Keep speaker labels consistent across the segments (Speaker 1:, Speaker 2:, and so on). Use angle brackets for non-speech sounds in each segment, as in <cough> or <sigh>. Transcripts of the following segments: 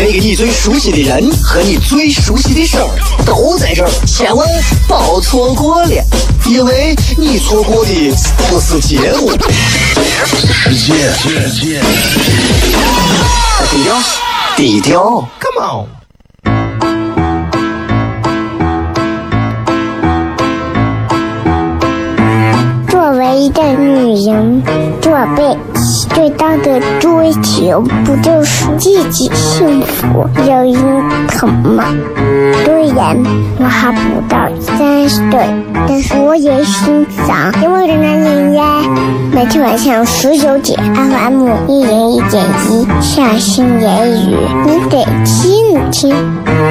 Speaker 1: 那个你最熟悉的人和你最熟悉的事儿都在这儿，千万别错过了，因为你错过的不是节目，
Speaker 2: 世界，世界，
Speaker 1: 低调，低调，Come on。
Speaker 3: 作为一个女人，做辈。最大的追求不就是自己幸福、有人疼吗？虽然我还不到三十岁，但是我也心脏因为的男人呀。每天晚上十九点，FM 一人一点一，下心言语，你得听听，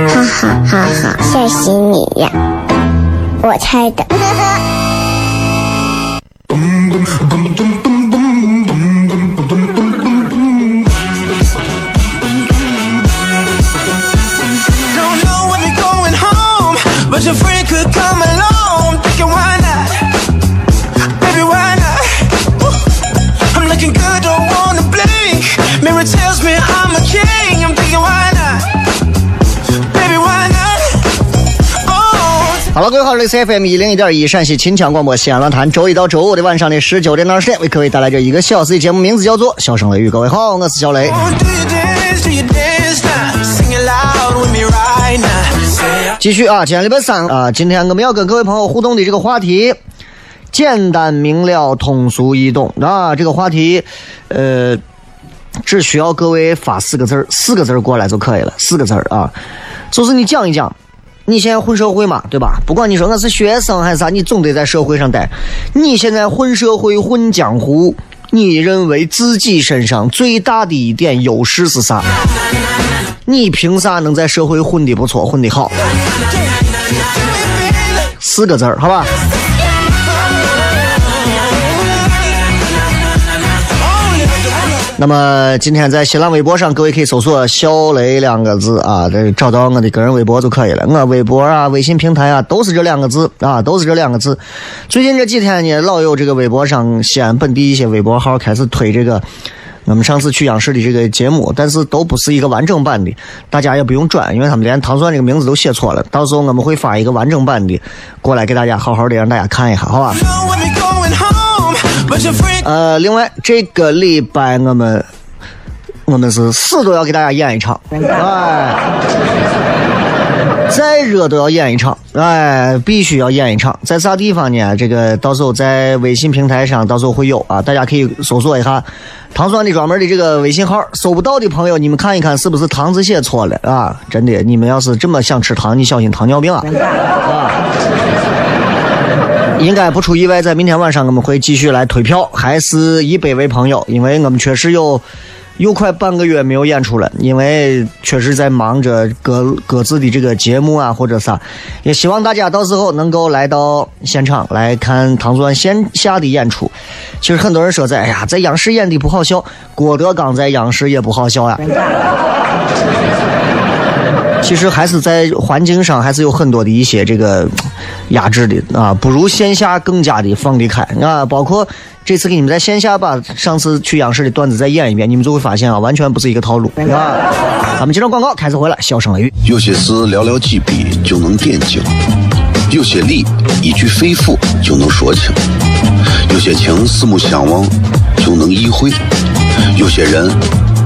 Speaker 3: 哈哈哈哈，吓死你呀！我猜的。
Speaker 4: 好了，各位好，这里是 FM 一零一点一陕西秦腔广播西安论坛，周一到周五的晚上的十九点到十点，为各位带来这一个小时的节目，名字叫做《笑声雷雨》。各位好，我是小雷。继续啊，今天礼拜三啊，今天我们要跟各位朋友互动的这个话题，简单明了、通俗易懂啊。这个话题，呃，只需要各位发四个字儿四个字儿过来就可以了，四个字儿啊，就是你讲一讲。你现在混社会嘛，对吧？不管你说我是学生还是啥，你总得在社会上待。你现在混社会、混江湖，你认为自己身上最大的一点优势是啥？你凭啥能在社会混的不错、混的好？四个字儿，好吧？那么今天在新浪微博上，各位可以搜索“小雷”两个字啊，这找到我的个人微博就可以了。我微博啊、微信平台啊，都是这两个字啊，都是这两个字。最近这几天呢，老有这个微博上西安本地一些微博号开始推这个我们上次去央视的这个节目，但是都不是一个完整版的，大家也不用转，因为他们连糖蒜这个名字都写错了。到时候我们会发一个完整版的过来给大家好好的让大家看一下，好吧？呃，另外这个礼拜我们我们是死都要给大家演一场，哎，再热都要演一场，哎，必须要演一场，在啥地方呢？这个到时候在微信平台上到时候会有啊，大家可以搜索一下糖酸的专门的这个微信号，搜不到的朋友你们看一看是不是糖字写错了啊？真的，你们要是这么想吃糖，你小心糖尿病啊！啊。应该不出意外，在明天晚上我们会继续来推票，还是一百位朋友，因为我们确实有有快半个月没有演出了，因为确实在忙着各各自的这个节目啊或者啥，也希望大家到时候能够来到现场来看唐钻线下的演出。其实很多人说在哎呀，在央视演的不好笑，郭德纲在央视也不好笑呀。其实还是在环境上还是有很多的一些这个压制的啊，不如线下更加的放得开啊。包括这次给你们在线下把上次去央视的段子再演一遍，你们就会发现啊，完全不是一个套路啊。咱们接着广告开始回来，笑声雷雨。
Speaker 2: 有些事寥寥几笔就能点睛，有些理一句肺腑就能说清，有些情四目相望就能意会，有些人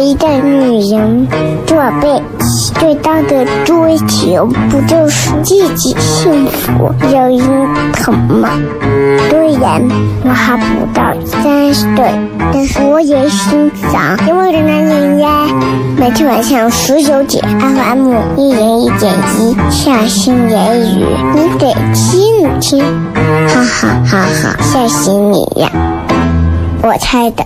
Speaker 3: 一个女人，做背。最大的追求不就是自己幸福、有人疼吗？虽然我还不到三十岁，但是我也心脏因为的男人呀，每天晚上十九点，FM 一人一点一，下心言语，你得听听，哈哈哈哈，吓死你呀！我猜的。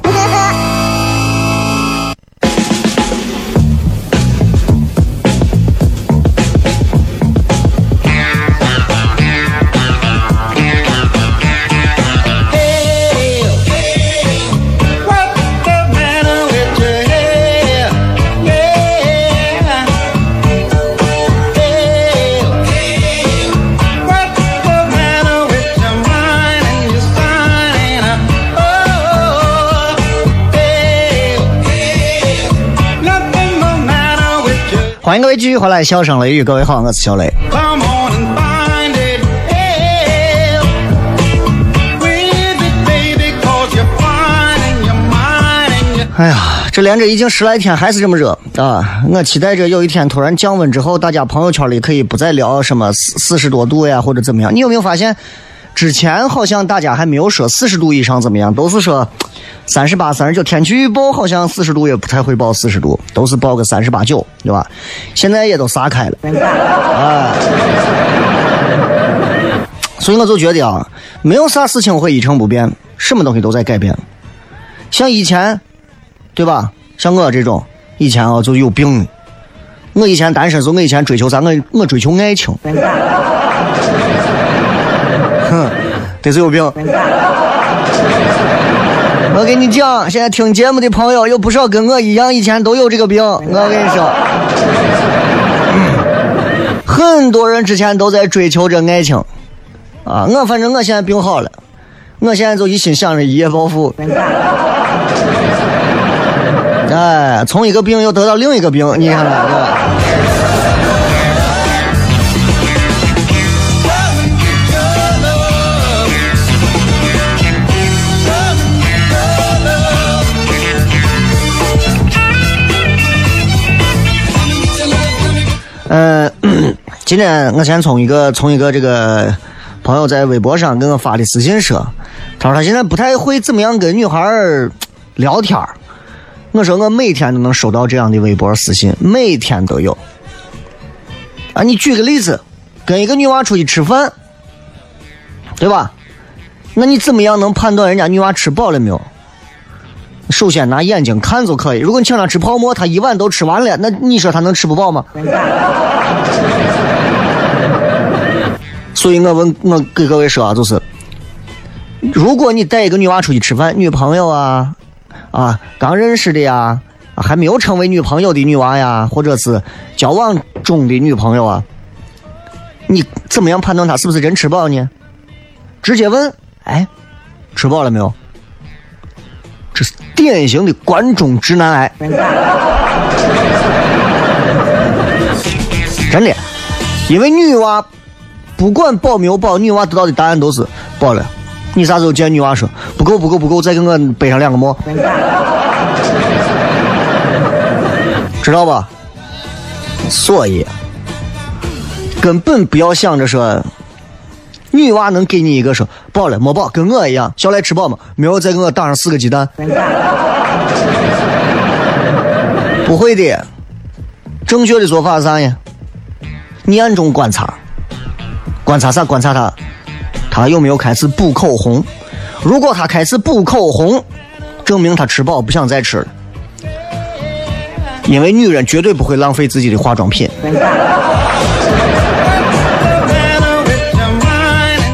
Speaker 4: 欢迎各位继续回来，笑声雷雨，各位好，我是小雷。哎呀，这连着已经十来天还是这么热啊！我期待着有一天突然降温之后，大家朋友圈里可以不再聊什么四四十多度呀或者怎么样。你有没有发现，之前好像大家还没有说四十度以上怎么样，都是说三十八、三十九。天气预报好像四十度也不太会报四十度，都是报个三十八九，对吧？现在也都撒开了，哎。<laughs> 所以我就觉得啊，没有啥事情会一成不变，什么东西都在改变。像以前。对吧？像我这种以前啊就有病。我以前单身时候，我以前追求啥？我我追求爱情。哼，这是有病。我跟你讲，现在听节目的朋友有不少跟我一样，以前都有这个病。我跟你说，很多人之前都在追求着爱情。啊，我反正我现在病好了，我现在就一心想着一夜暴富。哎，从一个病又得到另一个病，你看看，对吧？嗯，<clears throat> 今天我先从一个从一个这个朋友在微博上给我发的私信说，他说他现在不太会怎么样跟女孩聊天。我说我每天都能收到这样的微博私信，每天都有。啊，你举个例子，跟一个女娃出去吃饭，对吧？那你怎么样能判断人家女娃吃饱了没有？首先拿眼睛看就可以。如果你请他吃泡馍，他一碗都吃完了，那你说他能吃不饱吗？所以我问我给各位说啊，就是，如果你带一个女娃出去吃饭，女朋友啊。啊，刚认识的呀，还没有成为女朋友的女娃呀，或者是交往中的女朋友啊，你怎么样判断她是不是真吃饱呢？直接问，哎，吃饱了没有？这是典型的关中直男癌，<laughs> 真的，因为女娃不管饱没有饱，女娃得到的答案都是饱了。你啥时候见女娃说不够不够不够，再给我背上两个馍，知道吧？所以根本不要想着说女娃能给你一个说饱了没饱，跟我一样，小来吃饱吗？没有，再给我打上四个鸡蛋。<laughs> 不会的，正确的做法是啥呀？你暗中观察，观察啥？观察他。他有没有开始补口红？如果他开始补口红，证明他吃饱不想再吃了。因为女人绝对不会浪费自己的化妆品。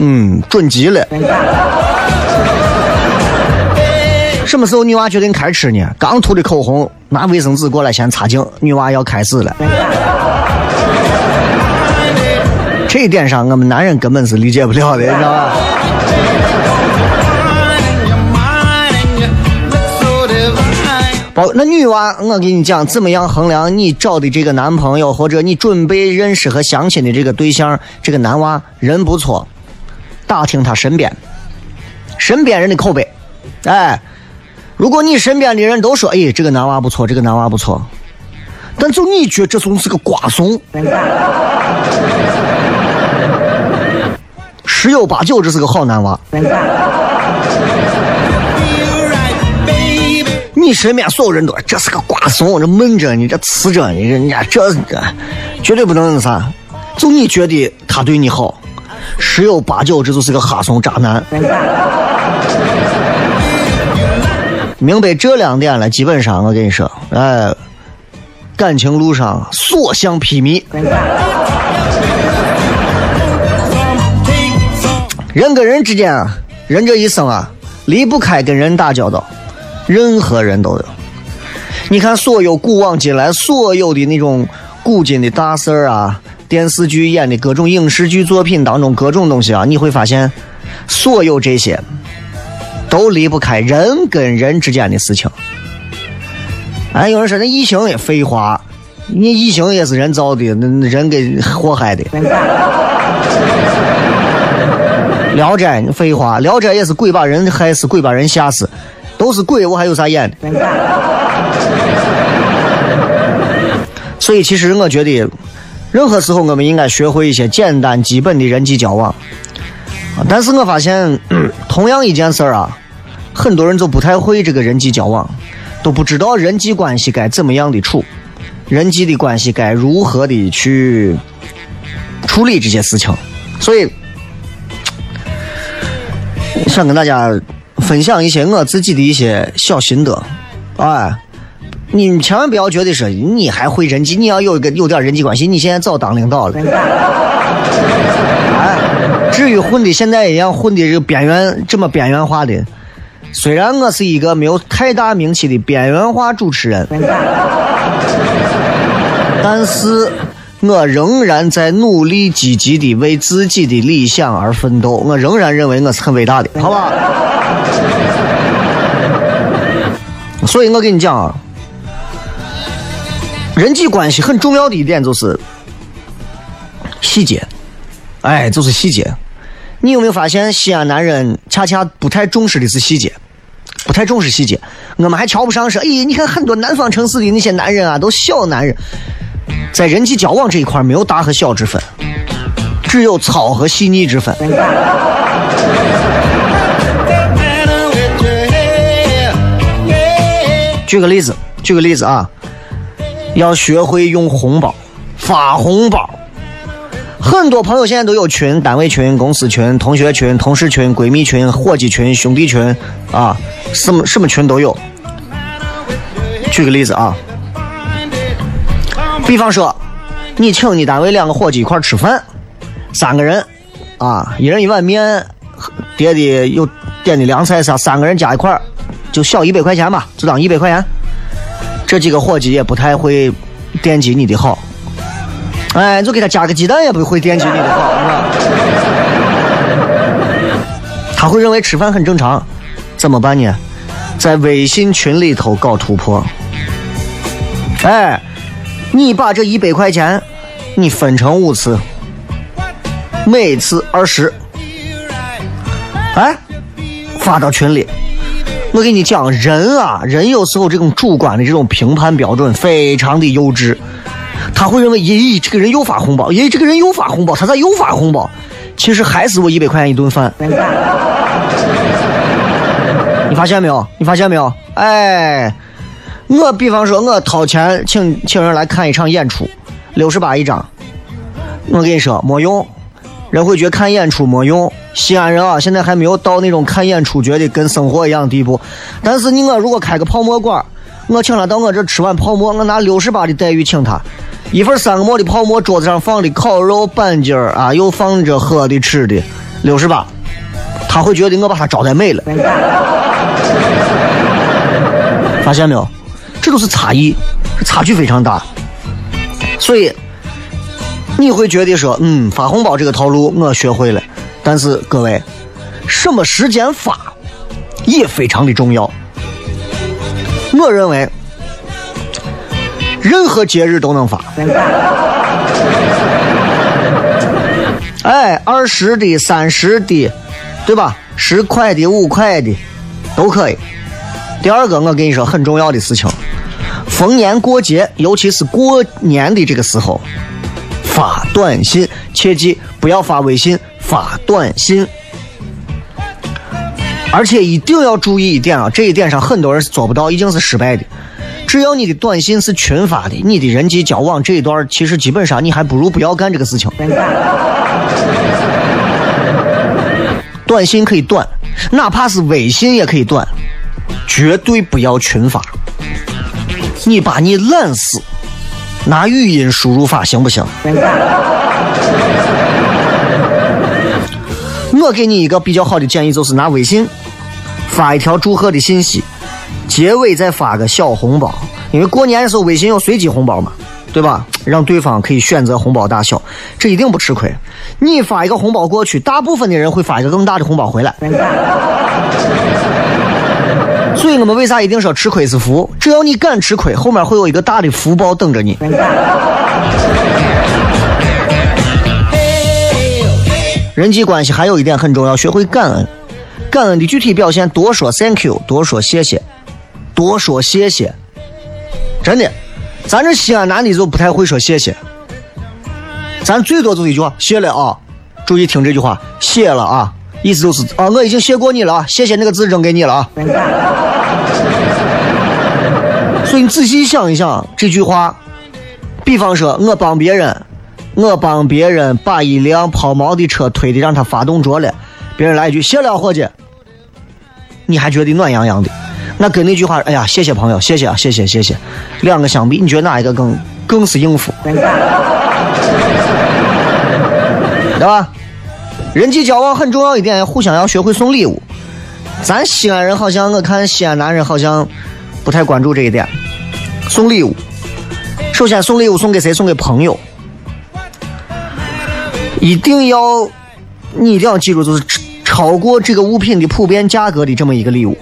Speaker 4: 嗯，准极了。什么时候女娃决定开吃呢？刚涂的口红，拿卫生纸过来先擦净，女娃要开始了。这一点上，我们男人根本是理解不了的，你知道吧？包那女娃，我跟你讲，怎么样衡量你找的这个男朋友，或者你准备认识和相亲的这个对象，这个男娃人不错，打听他身边，身边人的口碑，哎，如果你身边的人都说，哎，这个男娃不错，这个男娃不错，但就你觉得这怂是个瓜怂，<laughs> 十有八九这是个好男娃。你身边所有人都这是个瓜怂，这闷着你，这呲着你，人家这这绝对不能那啥。就你觉得他对你好，十有八九这就是个哈怂渣男。明白。这两点了，基本上我跟你说，哎，感情路上所向披靡。人跟人之间啊，人这一生啊，离不开跟人打交道。任何人都有，你看所有古往今来所有的那种古今的大事儿啊，电视剧演的各种影视剧作品当中各种东西啊，你会发现，所有这些都离不开人跟人之间的事情。哎，有人说那异形也废话，你异形也是人造的，那人给祸害的。聊斋废话，聊斋也是鬼把人害死，鬼把人吓死。都是鬼，我还有啥演的？所以，其实我觉得，任何时候我们应该学会一些简单基本的人际交往。但是我发现，<clears throat> 同样一件事儿啊，很多人就不太会这个人际交往，都不知道人际关系该怎么样的处，人际的关系该如何的去处理这些事情。所以，想跟大家。分享一些我自己的一些小心得，哎，你千万不要觉得说你还会人际，你要有一个有点人际关系，你现在早当领导了。哎，<laughs> 至于混的现在一样混的这个边缘这么边缘化的，虽然我是一个没有太大名气的边缘化主持人，<laughs> 但是。我仍然在努力积极的为自己的理想而奋斗，我仍然认为我是很伟大的，好吧？<laughs> 所以我跟你讲啊，人际关系很重要的一点就是细节，哎，就是细节。你有没有发现，西安男人恰恰不太重视的是细节，不太重视细节。我们还瞧不上说，哎，你看很多南方城市的那些男人啊，都小男人。在人际交往这一块没有大和小之分，只有糙和细腻之分。举个例子，举个例子啊，要学会用红包发红包。很多朋友现在都有群，单位群、公司群、同学群、同事群、闺蜜群、伙计群、兄弟群啊，什么什么群都有。举个例子啊。比方说，你请你单位两个伙计一块吃饭，三个人，啊，一人一碗面，叠的有点的凉菜啥，三个人加一块就小一百块钱吧，就当一百块钱。这几个伙计也不太会惦记你的好，哎，就给他加个鸡蛋也不会惦记你的好，是吧他会认为吃饭很正常，怎么办呢？在微信群里头搞突破，哎。你把这一百块钱，你分成五次，每次二十，哎，发到群里。我跟你讲，人啊，人有时候这种主观的这种评判标准非常的幼稚，他会认为，咦，这个人又发红包，咦，这个人又发红包，他咋又发红包？其实还是我一百块钱一顿饭。你发现没有？你发现没有？哎。我比方说，我掏钱请请人来看一场演出，六十八一张。我跟你说没用，人会觉得看演出没用。西安人啊，现在还没有到那种看演出觉得跟生活一样的地步。但是你我如果开个泡沫馆，我请他到我这吃碗泡沫，我拿六十八的待遇请他，一份三个馍的泡沫，桌子上放的烤肉板筋儿啊，又放着喝的吃的，六十八，他会觉得我把他招待美了。<laughs> 发现没有？这都是差异，差距非常大，所以你会觉得说，嗯，发红包这个套路我学会了。但是各位，什么时间发也非常的重要。我认为，任何节日都能发。哎，二十的、三十的，对吧？十块的、五块的，都可以。第二个，我跟你说很重要的事情。逢年过节，尤其是过年的这个时候，发短信，切记不要发微信，发短信。而且一定要注意一点啊，这一点上很多人是做不到，已经是失败的。只要你的短信是群发的，你的人际交往这一段其实基本上你还不如不要干这个事情。短信可以短，哪怕是微信也可以短，绝对不要群发。你把你懒死，拿语音输入法行不行？<laughs> 我给你一个比较好的建议，就是拿微信发一条祝贺的信息，结尾再发个小红包，因为过年的时候微信有随机红包嘛，对吧？让对方可以选择红包大小，这一定不吃亏。你发一个红包过去，大部分的人会发一个更大的红包回来。<laughs> 所以我们为啥一定说吃亏是福？只要你敢吃亏，后面会有一个大的福报等着你。人际关系还有一点很重要，学会感恩。感恩的具体表现，多说 thank you，多说谢谢，多说谢谢。真的，咱这西安男的就不太会说谢谢，咱最多就一句话谢了啊。注意听这句话，谢了啊，意思就是啊，我已经谢过你了啊，谢谢那个字扔给你了啊。所以你仔细想一想这句话，比方说我帮别人。我帮别人把一辆抛锚的车推的让它发动着了，别人来一句谢了伙计，你还觉得暖洋洋的？那跟那句话，哎呀，谢谢朋友，谢谢啊，谢谢谢谢，两个相比，你觉得哪一个更更是应付？<laughs> 对吧？人际交往很重要一点，互相要学会送礼物。咱西安人好像，我看西安男人好像不太关注这一点，送礼物。首先送礼物送给谁？送给朋友。一定要，你一定要记住，就是超过这个物品的普遍价格的这么一个礼物，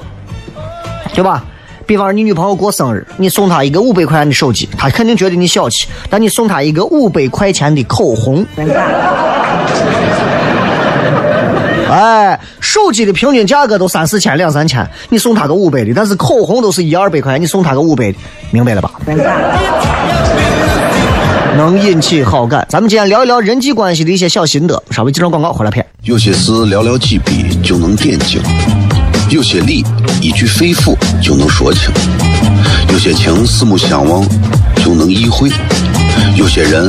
Speaker 4: 对吧？比方说你女朋友过生日，你送她一个五百块钱的手机，她肯定觉得你小气；但你送她一个五百块钱的口红，哎，手机的平均价格都三四千、两三千，你送他个五百的，但是口红都是一二百块钱，你送他个五百的，明白了吧？能引起好感。咱们今天聊一聊人际关系的一些小心得。稍微几张广告回来片。
Speaker 2: 有些事寥寥几笔就能点睛，有些理一句肺腑就能说清，有些情四目相望就能意会，有些人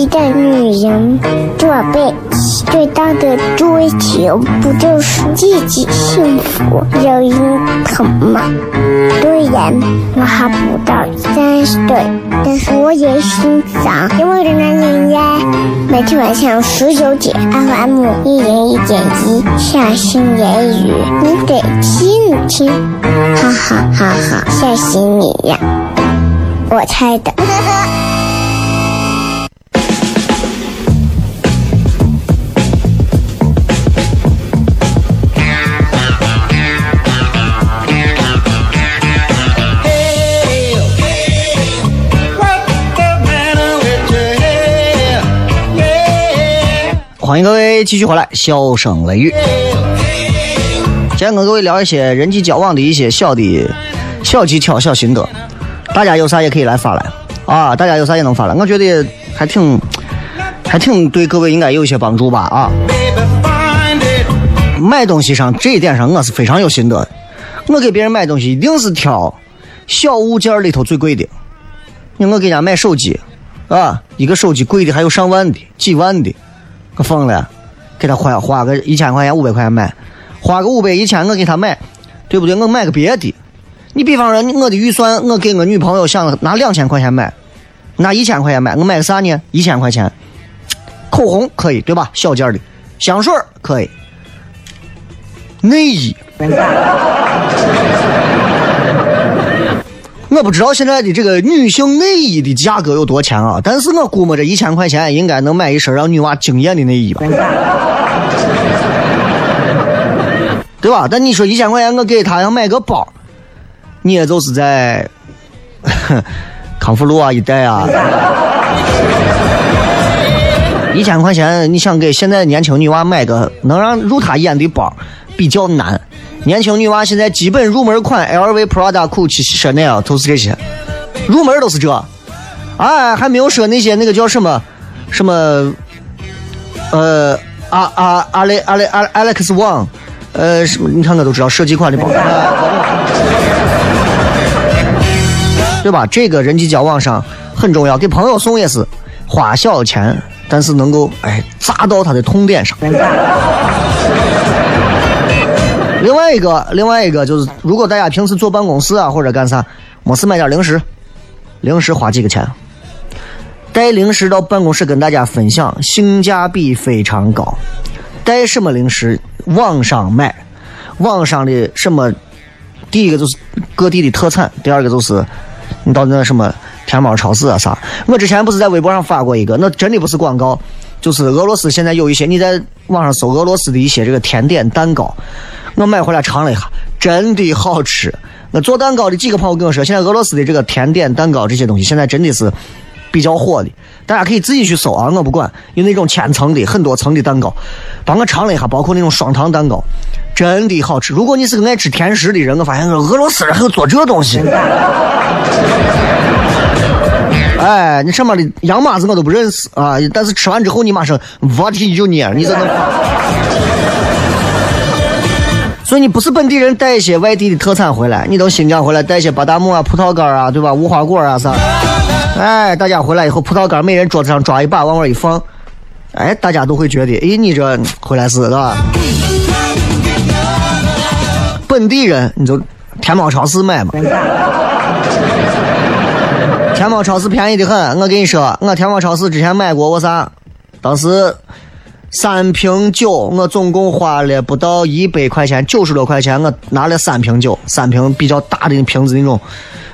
Speaker 3: 一个女人，做背。最大的追求不就是自己幸福、有人疼吗？虽然我还不到三十岁，但是我也心脏因为的男人呀。每天晚上十九点，FM 一人一点一，下心言语，你得听听，哈哈哈哈，吓死你呀！我猜的。
Speaker 4: 欢迎各位继续回来，笑声雷雨。今天跟各位聊一些人际交往的一些小的小技巧、小心得。大家有啥也可以来发来啊！大家有啥也能发来，我觉得还挺还挺对各位应该有一些帮助吧啊！买东西上这一点上，我是非常有心得的。我给别人买东西，一定是挑小物件里头最贵的。你我给人家买手机啊，一个手机贵的还有上万的、几万的。可疯了，给他花花个一千块钱、五百块钱买，花个五百、一千，我给他买，对不对？我买个别的。你比方说，我的预算，我给我女朋友想拿两千块钱买，拿一千块钱买，我买个啥呢？一千块钱，口红可以，对吧？小件的，香水可以，内衣。我不知道现在的这个女性内衣的价格有多钱啊，但是我估摸着一千块钱应该能买一身让女娃惊艳的内衣吧，<laughs> 对吧？但你说一千块钱我给她要买个包，你也就是在 <laughs> 康复路啊一带啊，一千块钱你想给现在年轻女娃买个能让入她眼的包比较难。年轻女娃现在基本入门款，LV、Prada、Gucci、Chanel 都是这些，入门都是这。哎，还没有说那些那个叫什么什么，呃，阿阿阿雷阿雷阿 Alex Wang，呃，什么？你看我都知道设计款的包，<laughs> 对吧？这个人际交往上很重要，给朋友送也是花小钱，但是能够哎砸到他的痛点上。另外一个，另外一个就是，如果大家平时坐办公室啊或者干啥，没事买点零食，零食花几个钱，带零食到办公室跟大家分享，性价比非常高。带什么零食？网上买，网上的什么？第一个就是各地的特产，第二个就是你到那什么天猫超市啊啥。我之前不是在微博上发过一个，那真的不是广告，就是俄罗斯现在有一些，你在网上搜俄罗斯的一些这个甜点蛋糕。我买回来尝了一下，真的好吃。我做蛋糕的几个朋友跟我说，现在俄罗斯的这个甜点蛋糕这些东西，现在真的是比较火的。大家可以自己去搜啊，我不管。有那种千层的、很多层的蛋糕，帮我尝了一下，包括那种双糖蛋糕，真的好吃。如果你是个爱吃甜食的人，我发现俄罗斯人还有做这东西。哎，你上面的洋麻子我都不认识啊，但是吃完之后你马上 what you need，你在那。所以你不是本地人，带一些外地的特产回来，你到新疆回来带一些巴达木啊、葡萄干啊，对吧？无花果啊啥？哎，大家回来以后，葡萄干每人桌子上抓一把，往外一放，哎，大家都会觉得，哎，你这回来是吧？本地人你就天猫超市买嘛，天猫超市便宜的很。我跟你说，我天猫超市之前买过，我啥？当时。三瓶酒，我总共花了不到一百块钱，九十多块钱，我拿了三瓶酒，三瓶比较大的瓶子那种，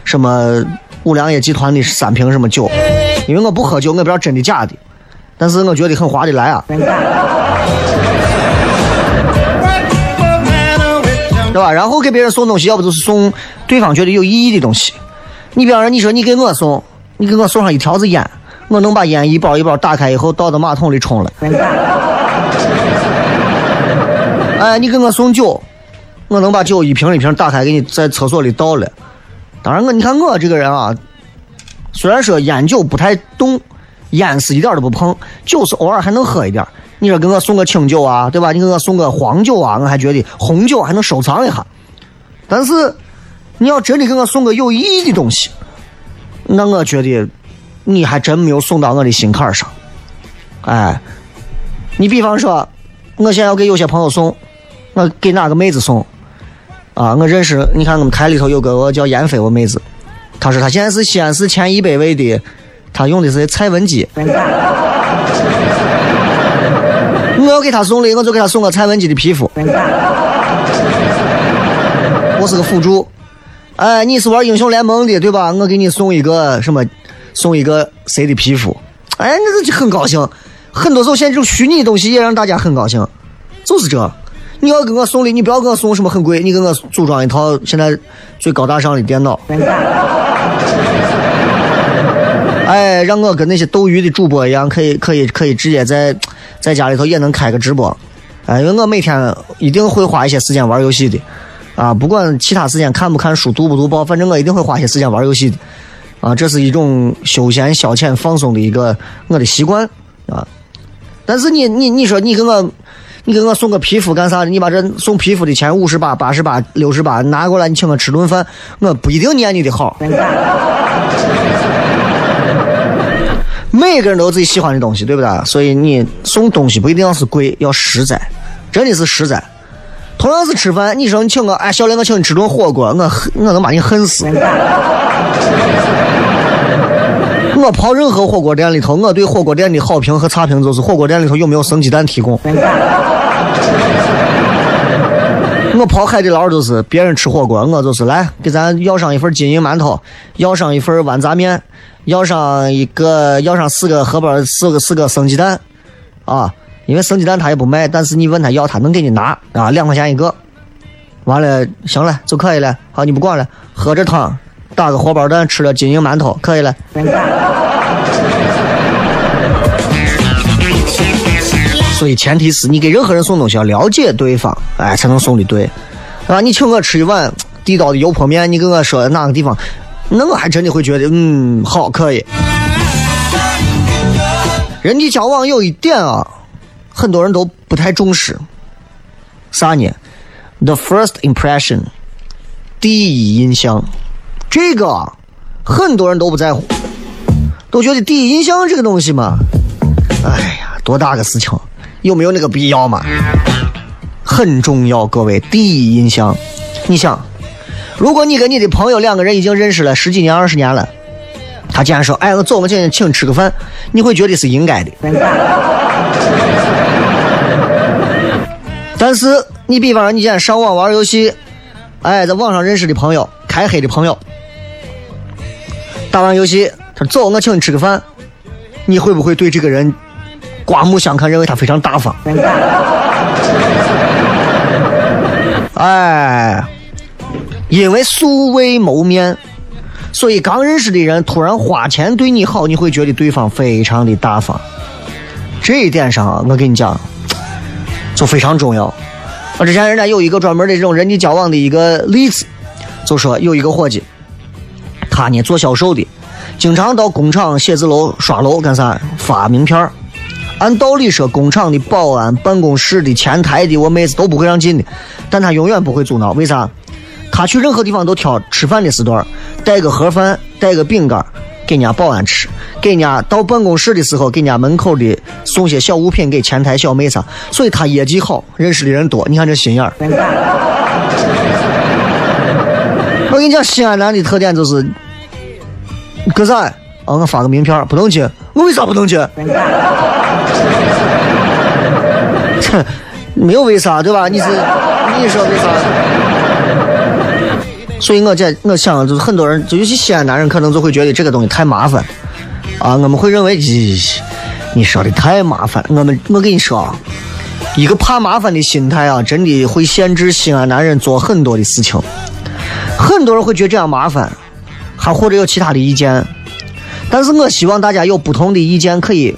Speaker 4: 什么五粮液集团的三瓶什么酒，因为我不喝酒，我不知道真的假的，但是我觉得很划得来啊，对吧？然后给别人送东西，要不就是送对方觉得有意义的东西。你比方说，你说你给我送，你给我送上一条子烟。我能把烟一包一包打开以后倒到马桶里冲了。哎，你给我送酒，我能把酒一瓶一瓶打开给你在厕所里倒了。当然我你看我这个人啊，虽然说烟酒不太动，烟是一点都不碰，酒是偶尔还能喝一点。你说给我送个清酒啊，对吧？你给我送个黄酒啊，我还觉得红酒还能收藏一下。但是你要真的给我送个有意义的东西，那我觉得。你还真没有送到我的心坎上，哎，你比方说，我现在要给有些朋友送，我给哪个妹子送？啊，我认识，你看我们台里头有个叫闫飞，我妹子，她说她现在是西安市前一百位的，她用的是蔡文姬。我要给她送礼，我就给她送个蔡文姬的皮肤。我是个辅助，哎，你是玩英雄联盟的对吧？我给你送一个什么？送一个谁的皮肤？哎，那个就很高兴。很多时候，现在这种虚拟的东西也让大家很高兴。就是这，你要给我送礼，你不要给我送什么很贵，你给我组装一套现在最高大上的电脑。哎，让我跟那些斗鱼的主播一样，可以可以可以直接在在家里头也能开个直播。哎，因为我每天一定会花一些时间玩游戏的。啊，不管其他时间看不看书、读不读报，反正我一定会花些时间玩游戏的。啊，这是一种休闲消遣放松的一个我的习惯啊。但是你你你说你给我你给我送个皮肤干啥的？你把这送皮肤的钱五十八、八十八、六十八拿过来，你请我吃顿饭，我不一定念你的好。每个人都有自己喜欢的东西，对不对？所以你送东西不一定要是贵，要实在，真的是实在。同样是吃饭，你说你请我，哎，小雷，我请你吃顿火锅，我恨，我能把你恨死。我跑任何火锅店里头，我对火锅店的好评和差评就是火锅店里头有没有生鸡蛋提供。我跑海底捞就是别人吃火锅，我就是来给咱要上一份金银馒头，要上一份豌杂面，要上一个要上四个荷包四个四个生鸡蛋，啊，因为生鸡蛋他也不卖，但是你问他要，他能给你拿啊，两块钱一个。完了，行了就可以了。好，你不管了，喝着汤，打个荷包蛋，吃了金银馒头，可以了。所以前提是你给任何人送东西要了解对方，哎，才能送的对。啊，你请我吃一碗地道的油泼面，你跟我说哪个地方，那我还真的会觉得，嗯，好，可以。人际交往有一点啊，很多人都不太重视，啥呢？The first impression，第一印象，这个很多人都不在乎，都觉得第一印象这个东西嘛，哎呀，多大个事情。有没有那个必要嘛？很重要，各位，第一印象。你想，如果你跟你的朋友两个人已经认识了十几年、二十年了，他竟然说：“哎，我走，我请请吃个饭。”你会觉得是应该的。但是你比方说，你今天上网玩游戏，哎，在网上认识的朋友，开黑的朋友，打完游戏，他说走，我请你吃个饭，你会不会对这个人？刮目相看，认为他非常大方。哎，因为素未谋面，所以刚认识的人突然花钱对你好，你会觉得对方非常的大方。这一点上啊，我跟你讲，就非常重要。我之前人家有一个专门的这种人际交往的一个例子，就说有一个伙计，他呢做销售的，经常到工厂、写字楼刷楼干啥，发名片按道理说，工厂的保安、办公室的、前台的，我妹子都不会让进的，但他永远不会阻挠。为啥？他去任何地方都挑吃饭的时段，带个盒饭，带个饼干给人家保安吃，给人家到办公室的时候，给人家门口的送些小物品给前台小妹子，所以他业绩好，认识的人多。你看这心眼儿。我跟你讲，西安男的特点就是，哥啥？啊，我发个名片，不能进。我为啥不能进？哼，没有为啥，对吧？你是你说为啥？所以我在我想就是很多人，就尤其西安男人，可能就会觉得这个东西太麻烦啊。我们会认为，咦，你说的太麻烦。我们我跟你说啊，一个怕麻烦的心态啊，真的会限制西安男人做很多的事情。很多人会觉得这样麻烦，还或者有其他的意见。但是我希望大家有不同的意见，可以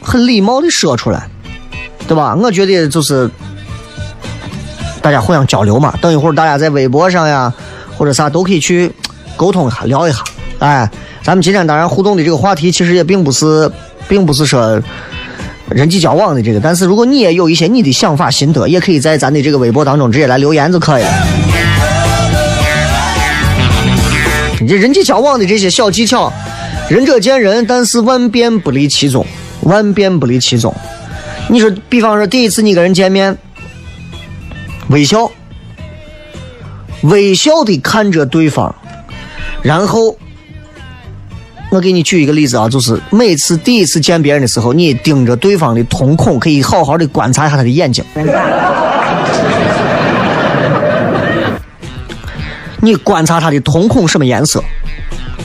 Speaker 4: 很礼貌的说出来。对吧？我觉得就是大家互相交流嘛。等一会儿大家在微博上呀，或者啥都可以去沟通一下、聊一下。哎，咱们今天当然互动的这个话题，其实也并不是，并不是说人际交往的这个。但是如果你也有一些你的想法、心得，也可以在咱的这个微博当中直接来留言就可以了。你这人际交往的这些小技巧，仁者见仁，但是万变不离其宗，万变不离其宗。你说，比方说第一次你跟人见面，微笑，微笑的看着对方，然后我给你举一个例子啊，就是每次第一次见别人的时候，你盯着对方的瞳孔，可以好好的观察一下他的眼睛。你观察他的瞳孔什么颜色？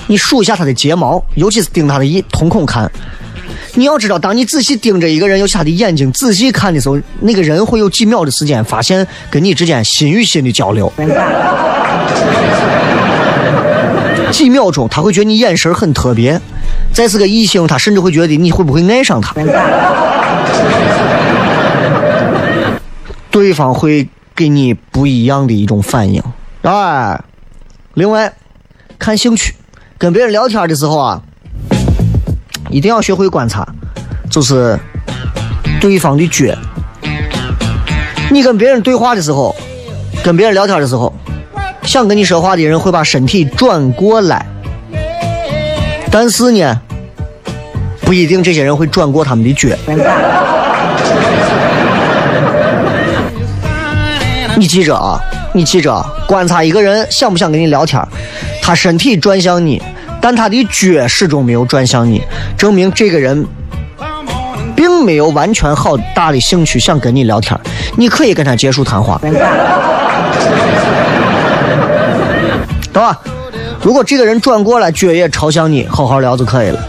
Speaker 4: 你数一下他的睫毛，尤其是盯他的一瞳孔看。你要知道，当你仔细盯着一个人，尤其他的眼睛仔细看的时候，那个人会有几秒的时间发现跟你之间心与心的交流。几秒钟，他会觉得你眼神很特别。再是个异性，他甚至会觉得你会不会爱上他。对方会给你不一样的一种反应。哎，另外，看兴趣，跟别人聊天的时候啊。一定要学会观察，就是对方的脚。你跟别人对话的时候，跟别人聊天的时候，想跟你说话的人会把身体转过来，但是呢，不一定这些人会转过他们的脚。你记着啊，你记着，观察一个人想不想跟你聊天，他身体转向你。但他的脚始终没有转向你，证明这个人并没有完全好大的兴趣想跟你聊天。你可以跟他结束谈话。<laughs> 对吧？如果这个人转过来，脚也朝向你，好好聊就可以了。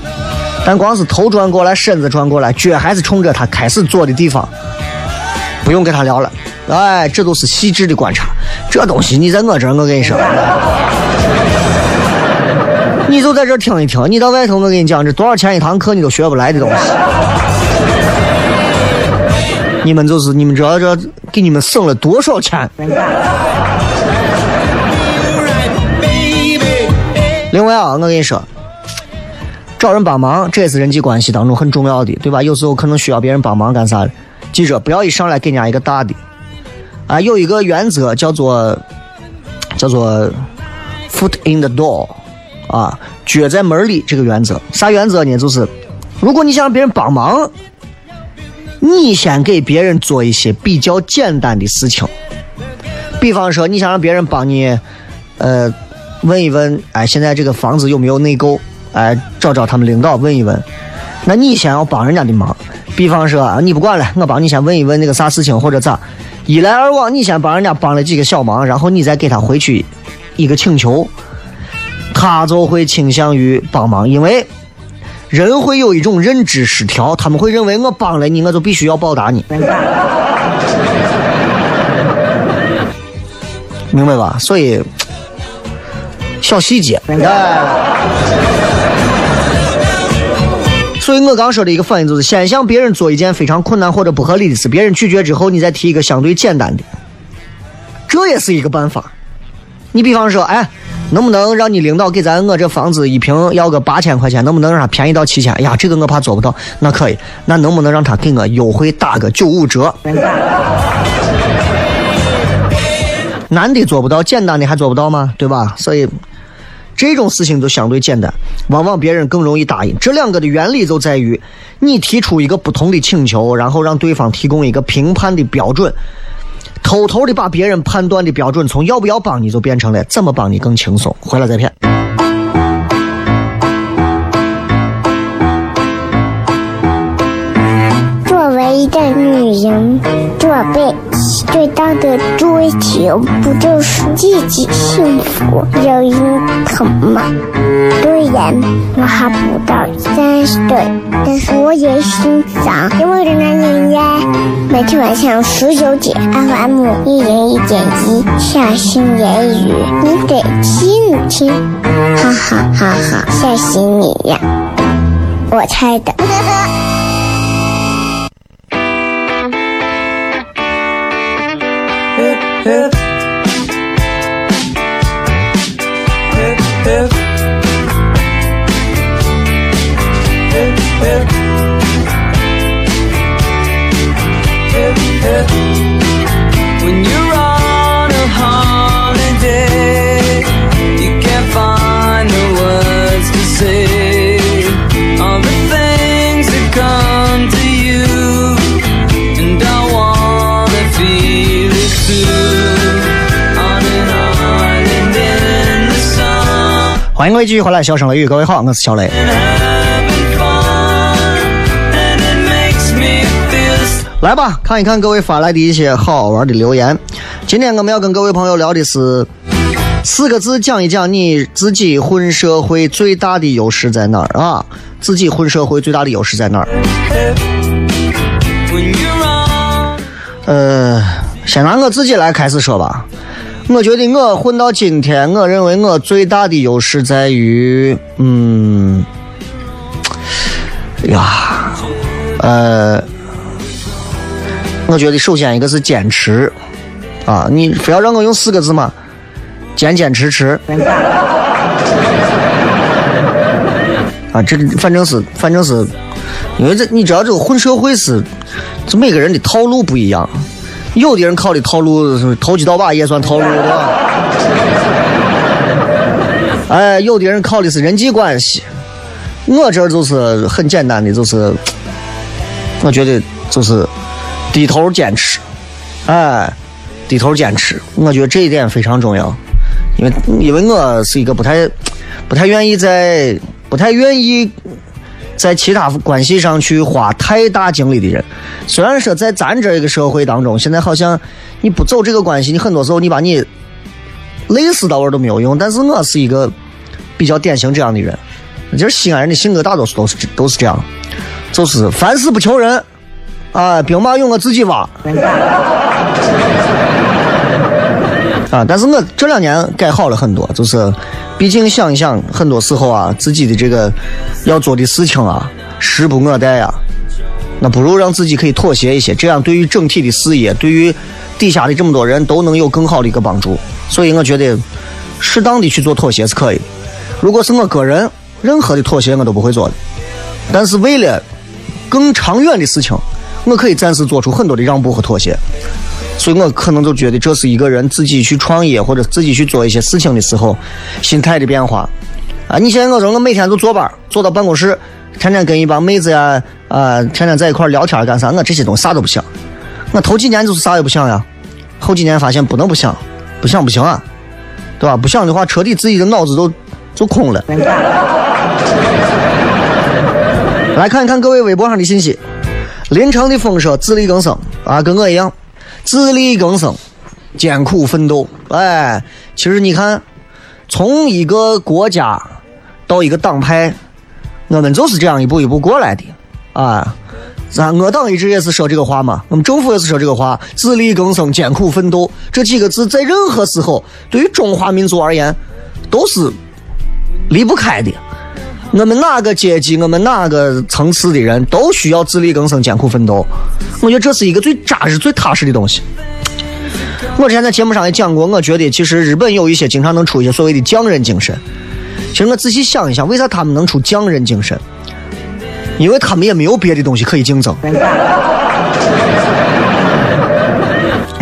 Speaker 4: 但光是头转过来，身子转过来，脚还是冲着他开始坐的地方，不用跟他聊了。哎，这都是细致的观察。这东西你在我这儿，我跟你说，你就在这听一听。你到外头，我跟你讲，这多少钱一堂课你都学不来的东西。你们就是你们知道这给你们省了多少钱？另外啊，我跟你说，找人帮忙这也是人际关系当中很重要的，对吧？有时候可能需要别人帮忙干啥的，记着不要一上来给人家一个大的。啊，有一个原则叫做叫做 foot in the door，啊，脚在门里这个原则。啥原则呢？就是如果你想让别人帮忙，你先给别人做一些比较简单的事情。比方说，你想让别人帮你，呃。问一问，哎，现在这个房子有没有内购？哎，找找他们领导问一问。那你先要帮人家的忙，比方说，你不管了，我帮你先问一问那个啥事情或者咋，一来二往，你先帮人家帮了几个小忙，然后你再给他回去一个请求，他就会倾向于帮忙，因为人会有一种认知失调，他们会认为我帮了你，我就必须要报答你，明白吧？所以。小细节，所以我刚说的一个反应就是，先向别人做一件非常困难或者不合理的事，别人拒绝之后，你再提一个相对简单的，这也是一个办法。你比方说，哎，能不能让你领导给咱我这房子一平要个八千块钱，能不能让他便宜到七千？哎呀，这个我怕做不到，那可以，那能不能让他给我优惠打个九五折？难的做不到，简单的还做不到吗？对吧？所以。这种事情就相对简单，往往别人更容易答应。这两个的原理就在于，你提出一个不同的请求，然后让对方提供一个评判的标准，偷偷的把别人判断的标准从要不要帮你就变成了怎么帮你更轻松。回来再骗。
Speaker 3: 一个女人这辈子最大的追求，不就是自己幸福、有人疼吗？虽然我还不到三十岁，但是我也心脏因为的男人呀。每天晚上十九点，FM 一人一点一，下心言语，你得听一听，哈哈哈哈，吓死你呀！我猜的。欢迎各位继续回来，笑声雷雨，各位好，我是小雷。来吧，看一看各位发来的一些好玩的留言。今天我们要跟各位朋友聊的是四个字，讲一讲你自己混社会最大的优势在哪儿啊？自己混社会最大的优势在哪儿？呃，先拿我自己来开始说吧。我觉得我混到今天，我认为我最大的优势在于，嗯，呀，呃，我觉得首先一个是坚持，啊，你非要让我用四个字吗？坚坚持持。<laughs> 啊，这反正是，反正是，因为这你知道，这个混社会是，这每个人的套路不一样。有的人考的套路投机倒把也算套路，对吧？哎，有的人考的是人际关系，我这就是很简单的，就是我觉得就是低头坚持，哎，低头坚持，我觉得这一点非常重要，因为因为我是一个不太不太愿意在不太愿意
Speaker 4: 在其他关系上去花太大精力的人。虽然说在咱这个社会当中，现在好像你不走这个关系，你很多时候你把你累死到位都没有用。但是我是一个比较典型这样的人，就是西安人的性格大多数都是都是这样，就是凡事不求人，啊，兵马俑我自己挖。啊！但是我这两年改好了很多，就是，毕竟想一想，很多时候啊，自己的这个要做的事情啊，时不我待啊，那不如让自己可以妥协一些，这样对于整体的事业，对于底下的这么多人都能有更好的一个帮助。所以我觉得，适当的去做妥协是可以。如果是我个人，任何的妥协我都不会做的。但是为了更长远的事情，我可以暂时做出很多的让步和妥协。所以我可能就觉得这是一个人自己去创业或者自己去做一些事情的时候心态的变化啊！你现在我说我每天都坐班，坐到办公室，天天跟一帮妹子呀啊，天天在一块聊天干啥？我这些东西啥都不想。我头几年就是啥也不想呀，后几年发现不能不想，不想不行啊，对吧？不想的话，彻底自己的脑子都就空了。来看一看各位微博上的信息，临城的风说自力更生啊，跟我一样。自力更生，艰苦奋斗。哎，其实你看，从一个国家到一个党派，我们就是这样一步一步过来的。啊，咱我党一直也是说这个话嘛，我们政府也是说这个话：自力更生，艰苦奋斗。这几个字在任何时候，对于中华民族而言，都是离不开的。我们哪个阶级，我们哪个层次的人都需要自力更生、艰苦奋斗。我觉得这是一个最扎实、最踏实的东西。我之前在节目上也讲过，我觉得其实日本有一些经常能出一些所谓的匠人精神。其实我仔细想一想，为啥他们能出匠人精神？因为他们也没有别的东西可以竞争。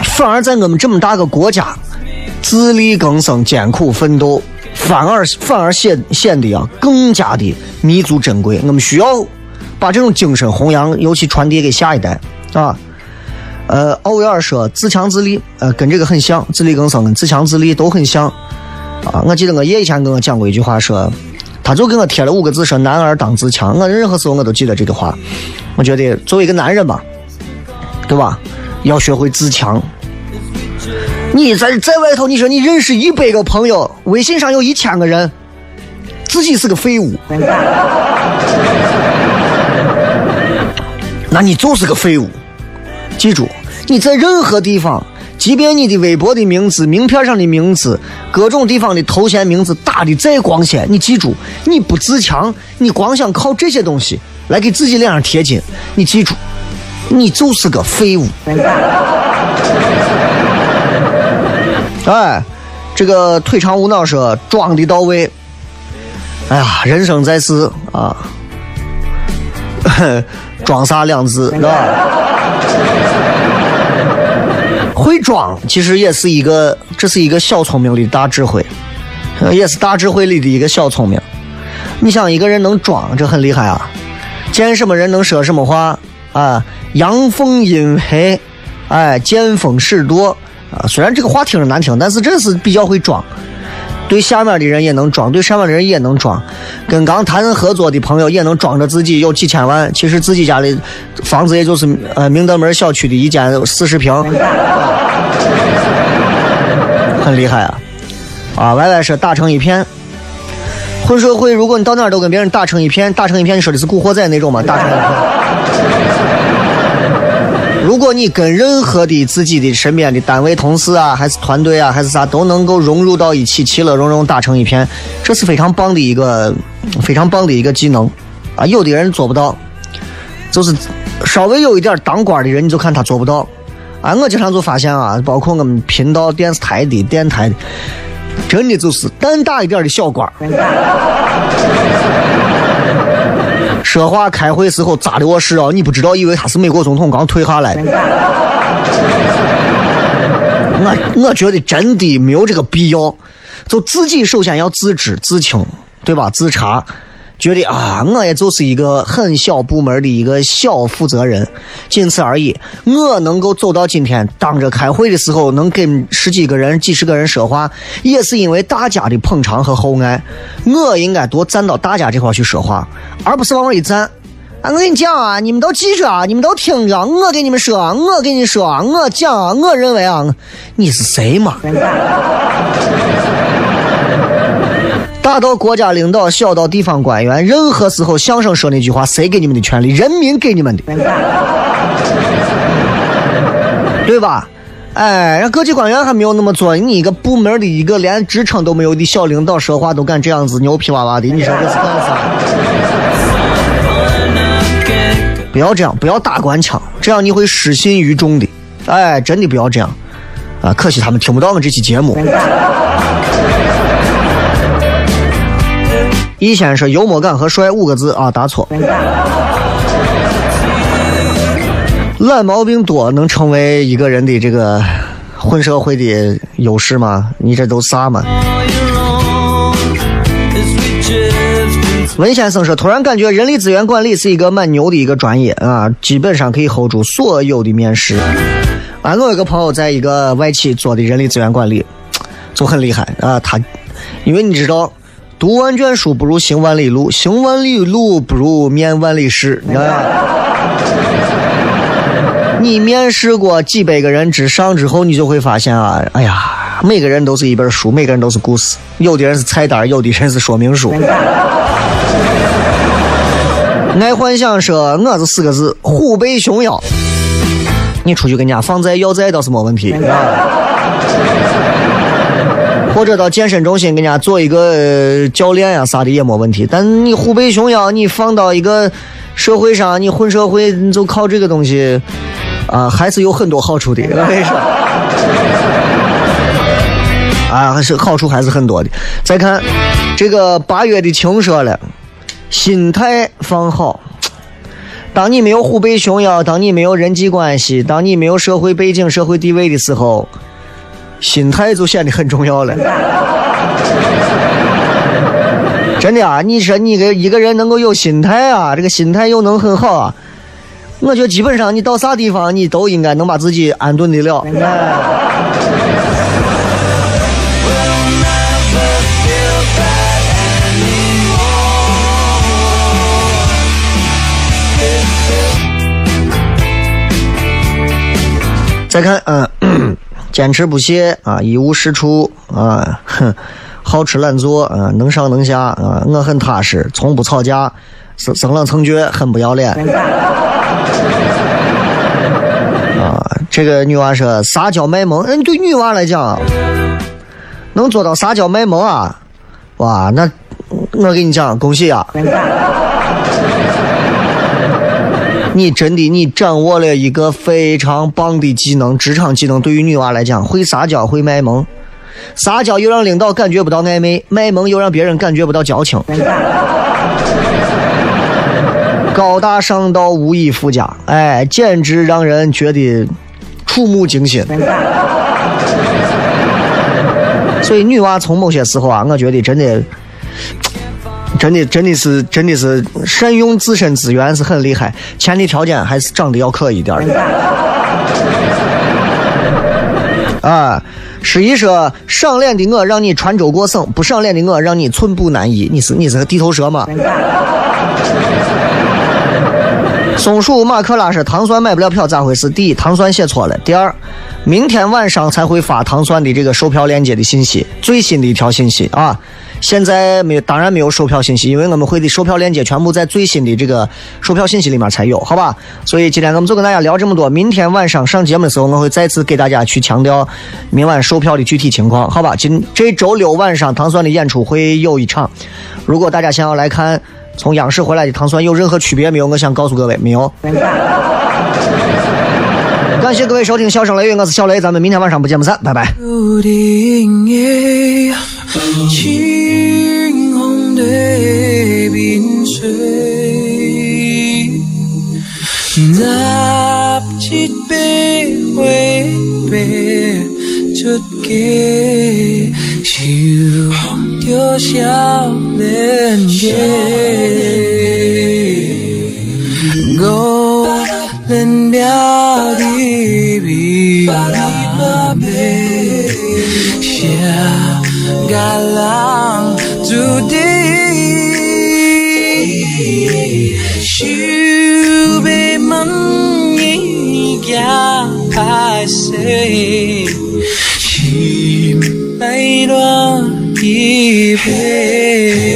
Speaker 4: 反而在我们这么大个国家，自力更生、艰苦奋斗。反而反而显显得啊更加的弥足珍贵。我们需要把这种精神弘扬，尤其传递给下一代啊。呃，奥威尔说自强自立，呃，跟这个很像，自力更生跟自强自立都很像啊。我记得我爷以前跟我讲过一句话，说他就给我贴了五个字，说男儿当自强。我任何时候我都记得这句话。我觉得作为一个男人吧，对吧，要学会自强。你在在外头，你说你认识一百个朋友，微信上有一千个人，自己是个废物，<laughs> 那你就是个废物。记住，你在任何地方，即便你的微博的名字、名片上的名字、各种地方的头衔名字打的再光鲜，你记住，你不自强，你光想靠这些东西来给自己脸上贴金，你记住，你就是个废物。哎，这个腿长无脑说装的到位。哎呀，人生在世啊，<laughs> 装啥两字是吧？会装其实也是一个，这是一个小聪明的大智慧，也是大智慧里的一个小聪明。你想一个人能装，这很厉害啊！见什么人能说什么话啊？阳奉阴违，哎，见风使舵。啊，虽然这个话听着难听，但是真是比较会装，对下面的人也能装，对上面的人也能装，跟刚谈合作的朋友也能装着自己有几千万，其实自己家的房子也就是呃明德门小区的一间四十平，<laughs> 很厉害啊！啊歪歪说打成一片，混社会，如果你到哪儿都跟别人打成一片，打成一片，你说的是古惑仔那种吗？打成一片。如果你跟任何的自己的身边的单位同事啊，还是团队啊，还是啥，都能够融入到一起，其乐融融，打成一片，这是非常棒的一个非常棒的一个技能啊！有的人做不到，就是稍微有一点当官的人，你就看他做不到。啊，我经常就发现啊，包括我们频道、电视台的、电台的，真的就是胆大一点的小官。说话开会时候扎的我是啊，你不知道，以为他是美国总统刚退下来。我我觉得真的没有这个必要，就自己首先要自知自清，对吧？自查，觉得啊，我也就是一个很小部门的一个小负责人，仅此而已。我能够走到今天，当着开会的时候能跟十几个人、几十个人说话，也是因为大家的捧场和厚爱。我应该多站到大家这块去说话，而不是往那一站。啊，我跟你讲啊，你们都记着啊，你们都听着，我给你们说，我跟你说，我讲，我认为啊，你是谁嘛？<laughs> 大到国家领导，小到地方官员，任何时候相声说那句话，谁给你们的权利？人民给你们的，对吧？哎，人各级官员还没有那么做，你一个部门的一个连职称都没有的小领导说话都敢这样子牛皮哇哇的，你说这是干啥？不要这样，不要打官腔，这样你会失信于众的。哎，真的不要这样啊！可惜他们听不到我们这期节目。一先说幽默感和帅五个字啊，答错。懒毛病多能成为一个人的这个混社会的优势吗？你这都啥嘛？文先生说：“突然感觉人力资源管理是一个蛮牛的一个专业啊，基本上可以 hold 住所有的面试。啊，我有个朋友在一个外企做的人力资源管理，就很厉害啊。他，因为你知道。”读万卷书不如行万里路，行万里路不如面万里试。<laughs> 你面试过几百个人之上之后，你就会发现啊，哎呀，每个人都是一本书，每个人都是故事。有的人是菜单，有的人是说明书。爱幻想说，我是四个字：虎背熊腰。你出去跟人家放债要债倒是没问题。或者到健身中心给人家做一个教练呀啥的也没问题，但你虎背熊腰，你放到一个社会上，你混社会，你就靠这个东西啊，还是有很多好处的。我跟你说，<laughs> 啊，是好处还是很多的。再看这个八月的青说了，心态放好。当你没有虎背熊腰，当你没有人际关系，当你没有社会背景、社会地位的时候。心态就显得很重要了，真的啊！你说你个一个人能够有心态啊，这个心态又能很好啊，我觉得基本上你到啥地方你都应该能把自己安顿的了。再看，嗯。坚持不懈啊，一无是处啊，哼，好吃懒做啊，能上能下啊，我很踏实，从不吵架，生生冷蹭倔，很不要脸。啊，这个女娃说撒娇卖萌，嗯，对女娃来讲，能做到撒娇卖萌啊，哇，那我给你讲，恭喜啊！你真的，你掌握了一个非常棒的技能，职场技能。对于女娃来讲，会撒娇，会卖萌。撒娇又让领导感觉不到暧昧，卖萌又让别人感觉不到矫情。<laughs> 高大上到无以复加，哎，简直让人觉得触目惊心。所以，女娃从某些时候啊，我觉得真的。真的，真的是，真的是善用自身资源是很厉害。前提条件还是长得要可以一点啊，是一说赏脸的我让你穿州过省，不赏脸的我让你寸步难移。你是你是个地头蛇吗？<laughs> 松鼠马克拉说糖蒜买不了票咋回事？第一，糖蒜写错了；第二，明天晚上才会发糖蒜的这个售票链接的信息，最新的一条信息啊。现在没有，当然没有售票信息，因为我们会的售票链接全部在最新的这个售票信息里面才有，好吧？所以今天我们就跟大家聊这么多，明天晚上上节目的时候，我会再次给大家去强调明晚售票的具体情况，好吧？今这周六晚上糖蒜的演出会有一场，如果大家想要来看从央视回来的糖蒜，有任何区别没有？我想告诉各位，没有。<laughs> 感谢各位收听《笑声雷雨》，我是小雷，咱们明天晚上不见不散，拜拜。Chính 拿起
Speaker 5: 笔 để bình suy, nạp chít. 嘎浪注定，手被梦一家拍碎，心爱乱一杯。